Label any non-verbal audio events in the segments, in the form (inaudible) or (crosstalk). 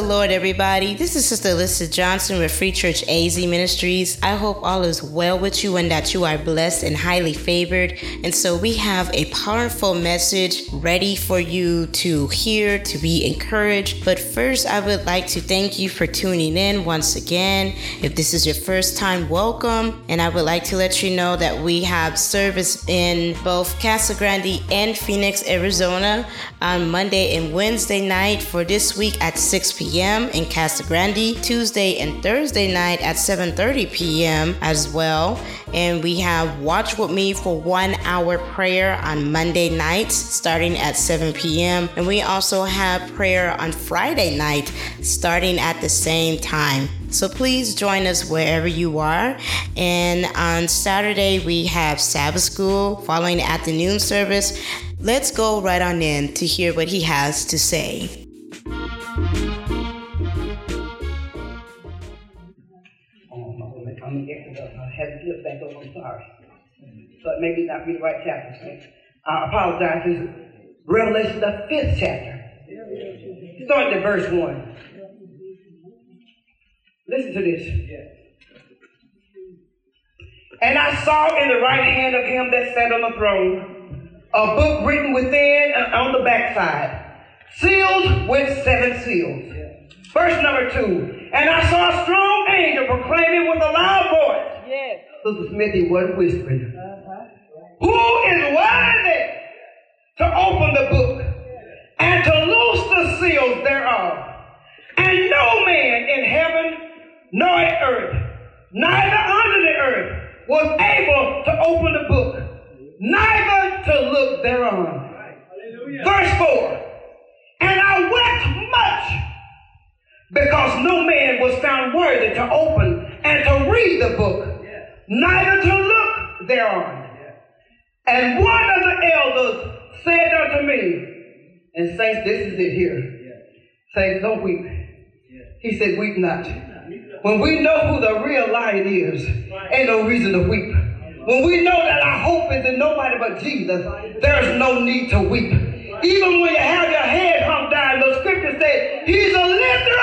the Lord, everybody. This is Sister Alyssa Johnson with Free Church AZ Ministries. I hope all is well with you and that you are blessed and highly favored. And so we have a powerful message ready for you to hear, to be encouraged. But first, I would like to thank you for tuning in once again. If this is your first time, welcome. And I would like to let you know that we have service in both Casa Grande and Phoenix, Arizona on Monday and Wednesday night for this week at 6 p.m. in Casa Grande, Tuesday and Thursday night at 7:30 p.m. as well. And we have Watch with Me for one hour prayer on Monday nights starting at 7 p.m. And we also have prayer on Friday night starting at the same time. So please join us wherever you are. And on Saturday, we have Sabbath school following afternoon service. Let's go right on in to hear what he has to say. Maybe not be the right chapter. I apologize. It's Revelation, the fifth chapter. Starting at verse one. Listen to this. And I saw in the right hand of him that sat on the throne a book written within and on the backside, sealed with seven seals. Verse number two. And I saw a strong angel proclaiming with a loud voice. Yes. Sister Smithy wasn't whispering. Uh-huh. Who is worthy to open the book and to loose the seals thereof? And no man in heaven nor in earth, neither under the earth, was able to open the book, neither to look thereon. Verse 4. And I wept much because no man was found worthy to open and to read the book, neither to look thereon. And one of the elders said unto me, and saints, this is it here. Saints, don't weep. He said, weep not. When we know who the real lion is, ain't no reason to weep. When we know that our hope is in nobody but Jesus, there's no need to weep. Even when you have your head hung down, the scripture says, He's a lifter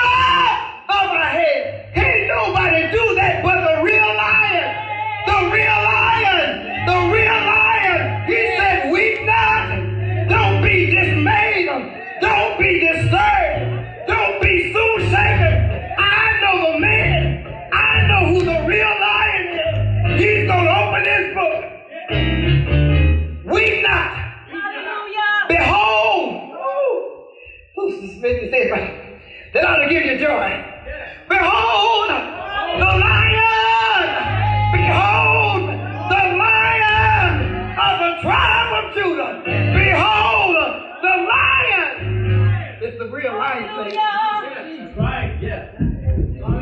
be dismayed. Don't be disturbed. Don't be soon shaken. I know the man. I know who the real lion is. He's going to open this book. Weep not. Smith said, that ought to give you joy. Lion! It's the real lion thing. Right, yeah.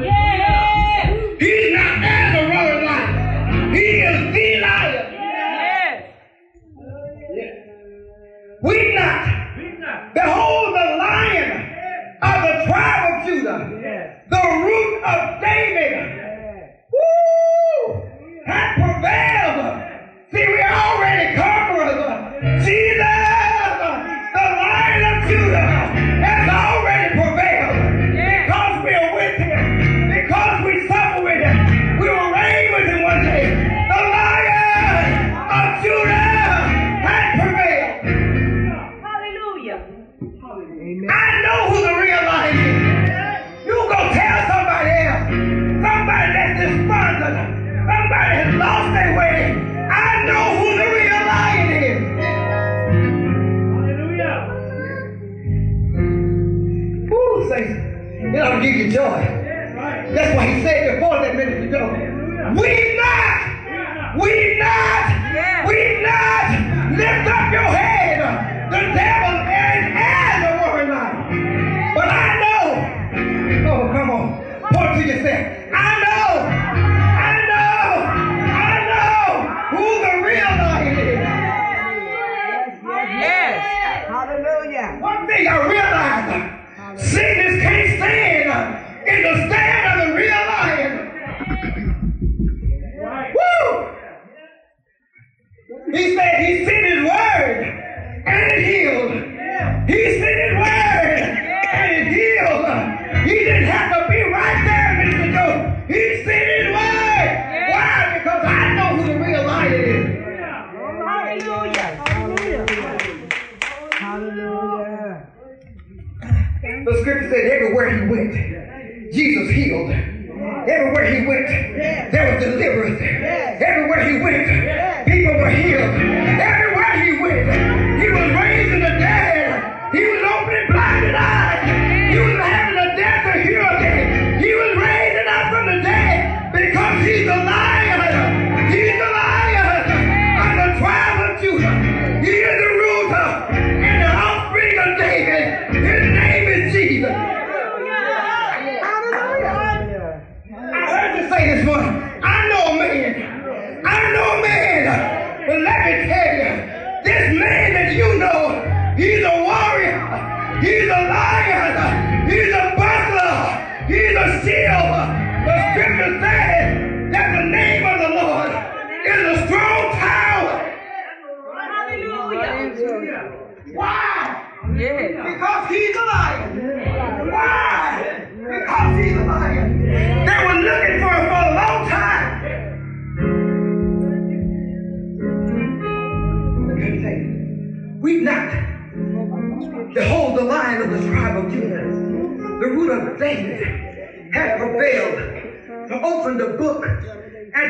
Yeah! He's not as a roaring lion. He is the lion. Yes. Yeah. We not. Behold I know who the real lion is. Hallelujah. It ought to give you joy. That's what he said before that minute ago. Weep not! Weep not! Weep not! Lift up your head! The devil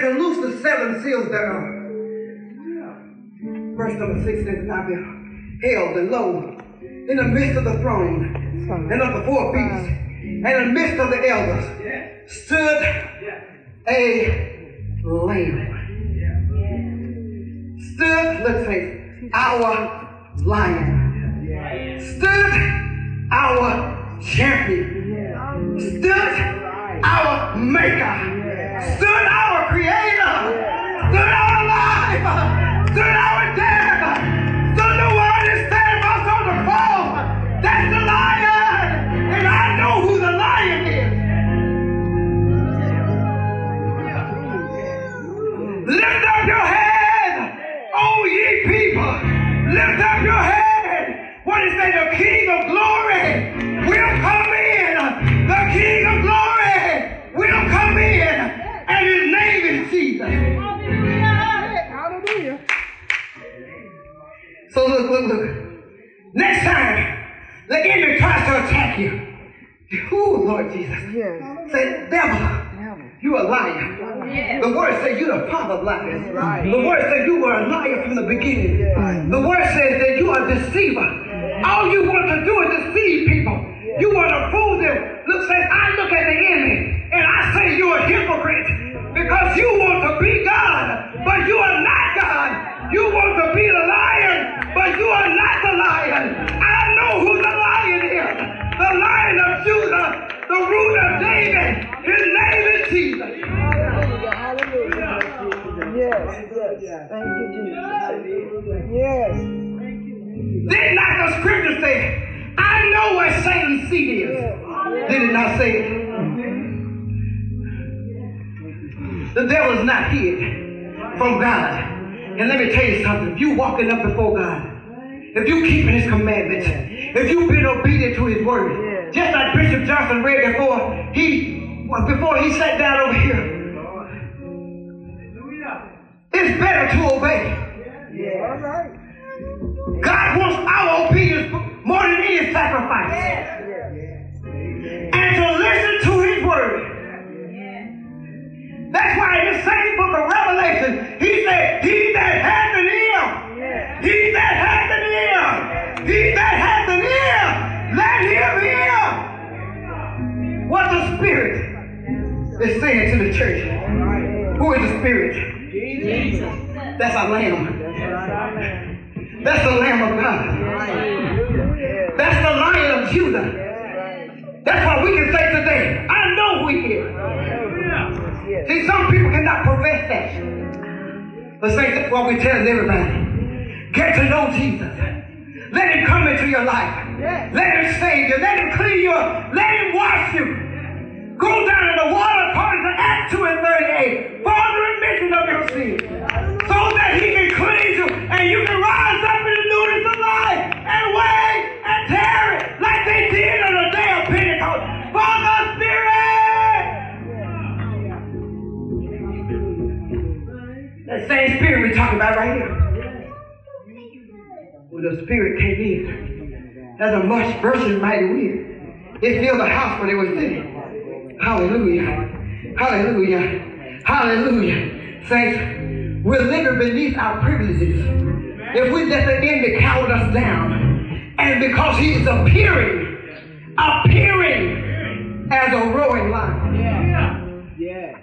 and loose the seven seals thereof. Verse number 16 and I beheld and lo, in the midst of the throne and of the four beasts, and in the midst of the elders, stood a lamb. Stood, let's say, our lion. Stood our champion. Stood our maker. Stood our creator. Stood our life. Stood our So look, look, look. Next time, the enemy tries to attack you. Oh, Lord Jesus. Yes. Say, devil. You are a liar. Yes. The word says you're the father of liars. The word says you were a liar from the beginning. Yes. The word says that you are a deceiver. Yes. All you want to do is deceive people. Yes. You want to fool them. Look, says I look at the enemy and I say you're a hypocrite because you want to be God, but you are not God. You want to be the lion, but you are not the lion. I know who the lion is. The lion of Judah, the root of David. His name is Jesus. Hallelujah. Hallelujah. Yes. Yes. Thank you, Jesus. Yes. Did not the scripture say, I know where Satan's seat is? Did it not say it? The devil's not hid from God. And let me tell you something. If you walking up before God, if you keeping his commandments, if you've been obedient to his word, just like Bishop Johnson read before he before he sat down over here. It's better to obey. All right. God wants our obedience more than any sacrifice. And to listen to his word. That's why in the same book of Revelation, he said, He is saying to the church. Who is the Spirit? Jesus. That's our Lamb. That's the Lamb of God. That's the Lion of Judah. That's why we can say today, I know we here. See, some people cannot profess that. But say that's what we tell everybody. Get to know Jesus. Let him come into your life. Let him save you. Let him clean you up. Let him wash you. Go down Two and 38. Father, admission of your sin, so that he can cleanse you and you can rise up in the newness of life and wait and tarry like they did on the day of Pentecost. Father, Spirit! That same spirit we're talking about right here. Well, the spirit came in. That's a much version mighty wind. It filled the house where they were sitting. Hallelujah. Hallelujah. Hallelujah. Saints, we're living beneath our privileges. If we let the enemy count us down, and because he is appearing, appearing as a roaring lion. Yeah.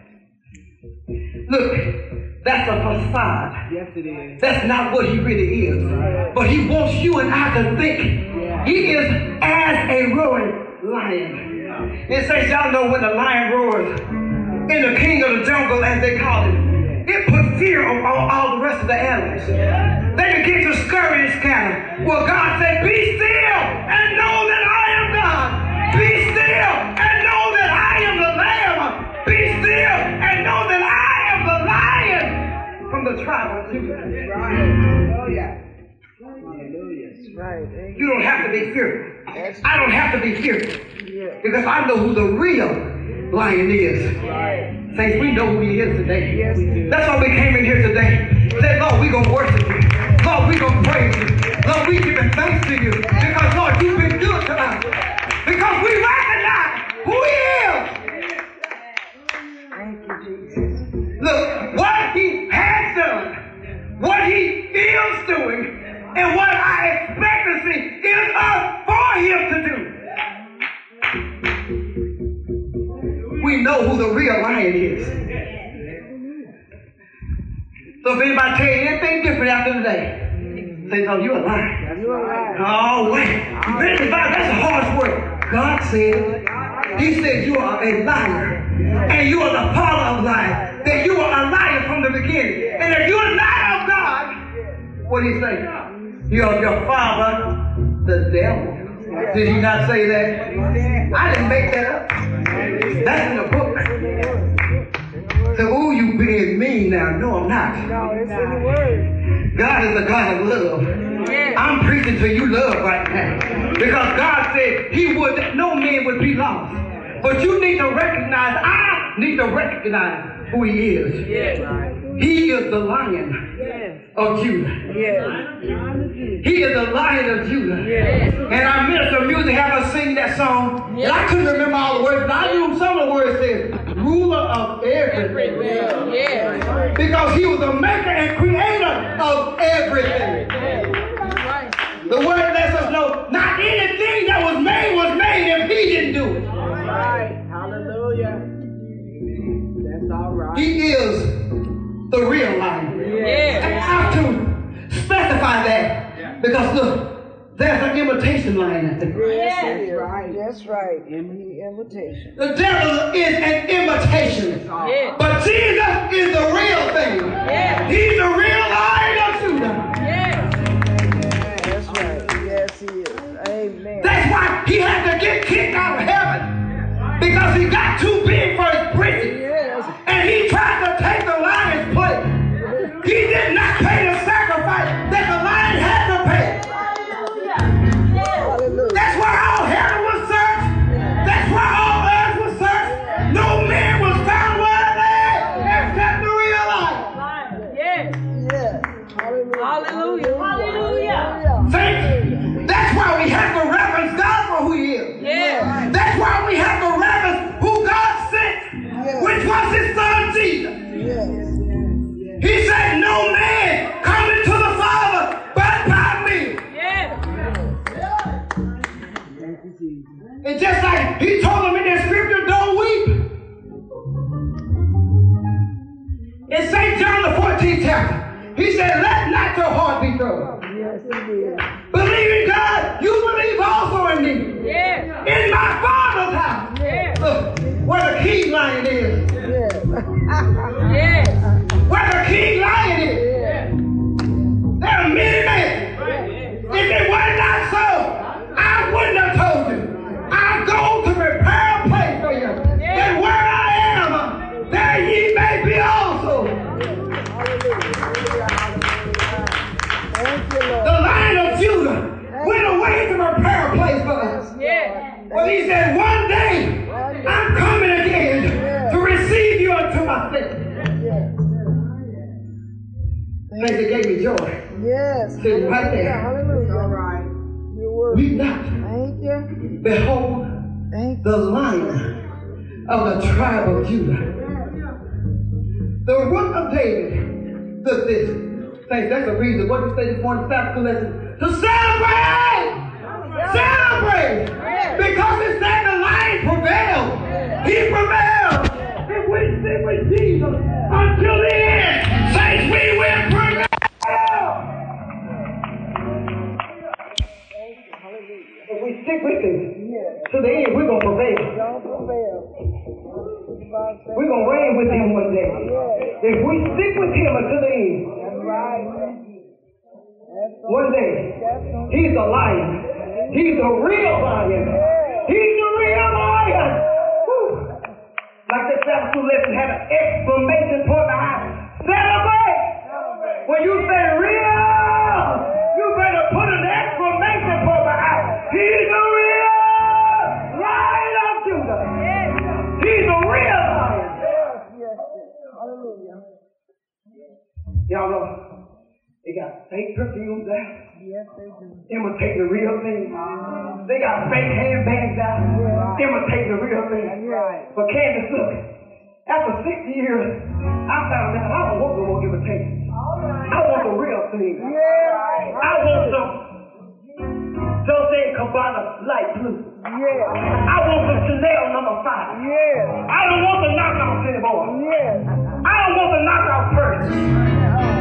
Look, that's a facade. Yes, it is. That's not what he really is. But he wants you and I to think he is as a roaring lion. It says, y'all know when the lion roars in the king of the jungle, as they call it, it put fear on all, all the rest of the animals. They begin to scurry and scatter. Well, God said, Be still and know that I am God. Be still and know that I am the Lamb. Be still and know that I am the lion from the tribe of Judah. Hallelujah. Hallelujah. Right. You don't have to be fearful. I don't have to be fearful because I know who the real lion is. Right. Saints, we know who he is today. Yes. That's why we came in here today. Say, Lord, we're gonna worship you. Lord, we're gonna praise you. Lord, we giving thanks to you because Lord, you've been good to us. Because we recognize who he is. Thank you, Jesus. Look, what he has done, what he is doing, and what I expect to see is up for him to do. We know who the real lion is. So if anybody tell you anything different after today, say, no, you're a liar. Oh, wait. Really, that's a harsh word. God said, He said you are a liar. And you are the father of lies. That you are a liar from the beginning. And if you're not of God, what do you say? You're your father, the devil. Did He not say that? I didn't make that up. That's in the book. So, oh, you being mean now. No, I'm not. No, it's in the word. God is a God of love. I'm preaching to you love right now. Because God said he would no man would be lost. But you need to recognize, I need to recognize who he is. He is the lion Yes. of Judah. Yes. He is the lion of Judah. Yes. And our minister of music have us sing that song. And I couldn't remember all the words, but I knew some of the words said, ruler of everything. Yes. Because he was the maker and creator of everything. The word lets us know not anything that was made was made if he didn't do it. Right. Hallelujah. That's all right. He is the real lion. Yes. I have to specify that because look, there's an imitation lion out there. Yes, that's right. That's right. In the invitation. The devil is an imitation, Yeah. but Jesus is the real was his son Jesus. Yes. He said, No man come into the Father but by me. And just like he told them in the scripture, don't weep. In St. John the 14th chapter, he said, Let not your heart be troubled. Yes, did. Believe in God, you believe also in me. Yeah. In my Father's house. Yeah. Look, where the king lion is. Yeah. (laughs) Where the king lion is. Yes. There are many men. If it Sitting right there. Hallelujah. All right. Weep not. Thank you. Behold, the lion of the tribe of Judah. The root of David. Look this. Saints, that's the reason. What you say this morning, Sabbath lesson? To celebrate! Celebrate! We're going to reign with him one day. If we stick with him until the end, one day, he's a lion. He's a real lion. He's a real lion. Like the Sabbath lesson had an exclamation point behind. Celebrate! When you say real, you better put an exclamation fake perfumes out. Imitating the real thing. They got fake handbags out. Imitating the real thing. But Candace, look, after 60 years, I found out I don't want no more imitation. I want the real thing. I want some and Gabbana light blue. Yeah. I want some Chanel number five. Yeah. I don't want the knockoffs anymore. Yeah. I don't want the knockout purse.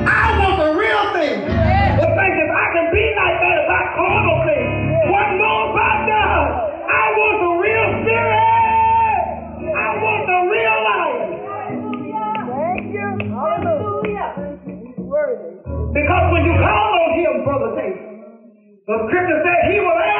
I want the real thing. The scripture said he will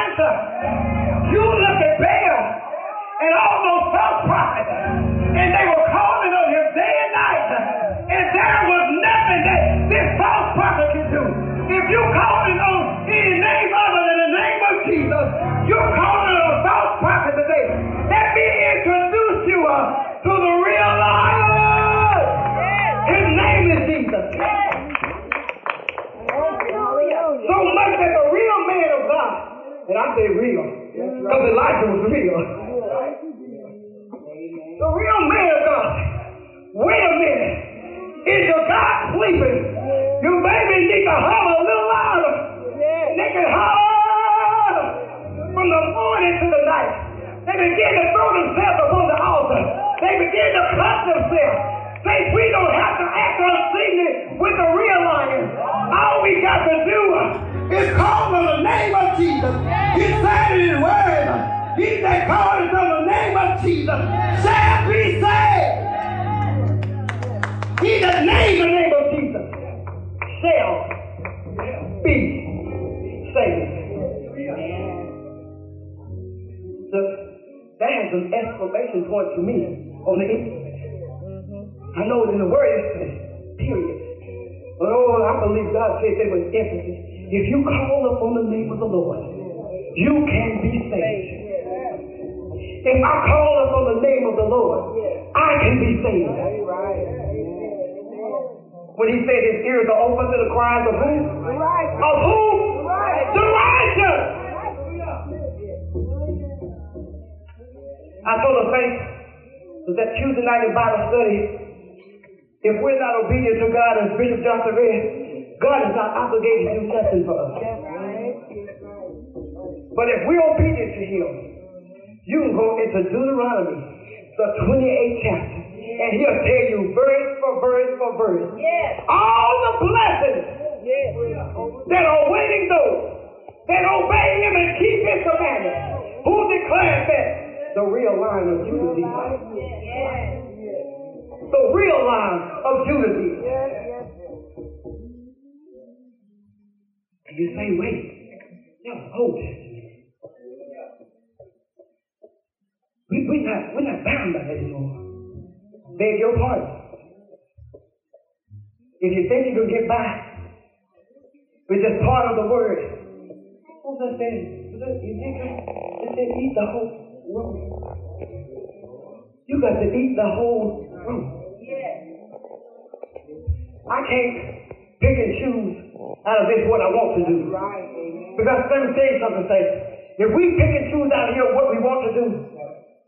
I say real, because Elijah was real. The real man of God. Wait a minute. Is your God sleeping? You maybe need to holler a little louder. They can holler from the morning to the night. They begin to throw themselves upon the altar. They begin to cut themselves. Say, we don't have to act unseemly with the real lion. All we got to do is call on the name of Jesus. He said it in word. He said, call it on the name of Jesus. Shall be saved. He that named the name of Jesus shall be saved. So that has an exclamation point to me on the end. I know it in the word says, period. But oh, I believe God said there was emphasis. If you call upon the name of the Lord, you can be saved. If I call upon the name of the Lord, I can be saved. When he said his ears are open to the cries of who? Of who? The righteous. I told the faith was that Tuesday night in Bible study, if we're not obedient to God, as Bishop Johnson read, God is not obligated to do nothing for us. But if we're obedient to Him, you can go into Deuteronomy, the 28th chapter, and He'll tell you verse for verse for verse all the blessings that are waiting those that obey Him and keep His commandments. Who declares that? The real line of Judah. The real line of Judah. And you say, wait, that was Old Testament. We, we're, not, we're not bound by that anymore. Beg your pardon. If you think you can get by with just part of the word, what was that saying? You think it said eat the whole room? You got to eat the whole room. I can't pick and choose out of this what I want to do. Because let me tell you something, say, if we pick and choose out of here what we want to do,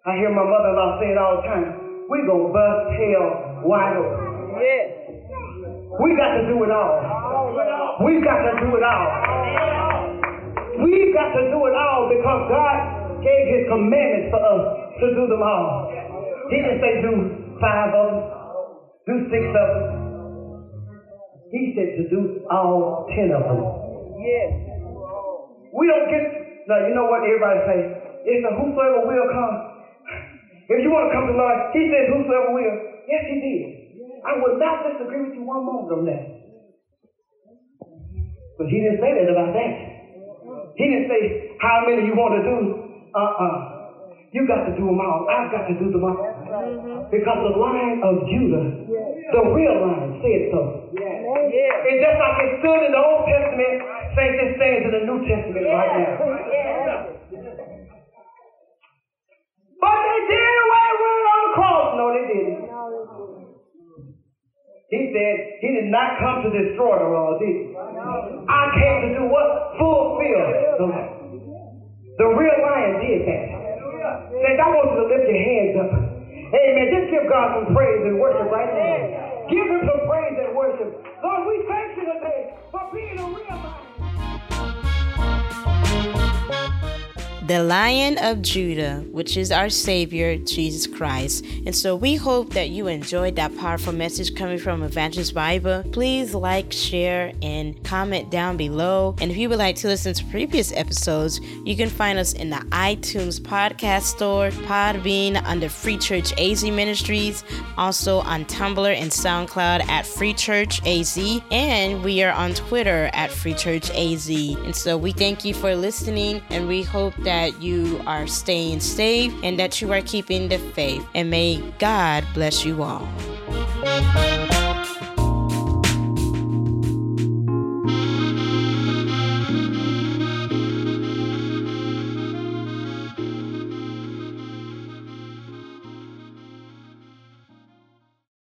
I hear my mother-in-law say it all the time. We gonna bust hell wide open. Yes. We got to do it all. We've got to do it all. We've got to do it all because God gave His commandments for us to do them all. He didn't say do five of them, do six of them. He said to do all ten of them. Yes. We don't get now. You know what everybody say? It's a whosoever will come. If you want to come to Lord, He said whosoever will. Yes, He did. I would not disagree with you one moment on that. But He didn't say that about that. He didn't say how many you want to do. Uh-uh. You got to do them all. I've got to do them all. Mm-hmm. Because the line of Judah, the real line, said so. Yes. And just like it stood in the Old Testament, same thing stands in the New Testament right now. But they did away with it on the cross. No, they didn't. He said he did not come to destroy the law, did he? I came to do what? Fulfill the law. The real lion did that. Saints, I want you to lift your hands up. Amen. Just give God some praise and worship right now. Give him some praise and worship. Lord, we thank you today for being a real the Lion of Judah, which is our Savior, Jesus Christ. And so we hope that you enjoyed that powerful message coming from Evangelist Bible. Please like, share, and comment down below. And if you would like to listen to previous episodes, you can find us in the iTunes podcast store, Podbean under Free Church AZ Ministries, also on Tumblr and SoundCloud at Free Church AZ, and we are on Twitter at Free Church AZ. And so we thank you for listening, and we hope that you are staying safe and that you are keeping the faith. And may God bless you all.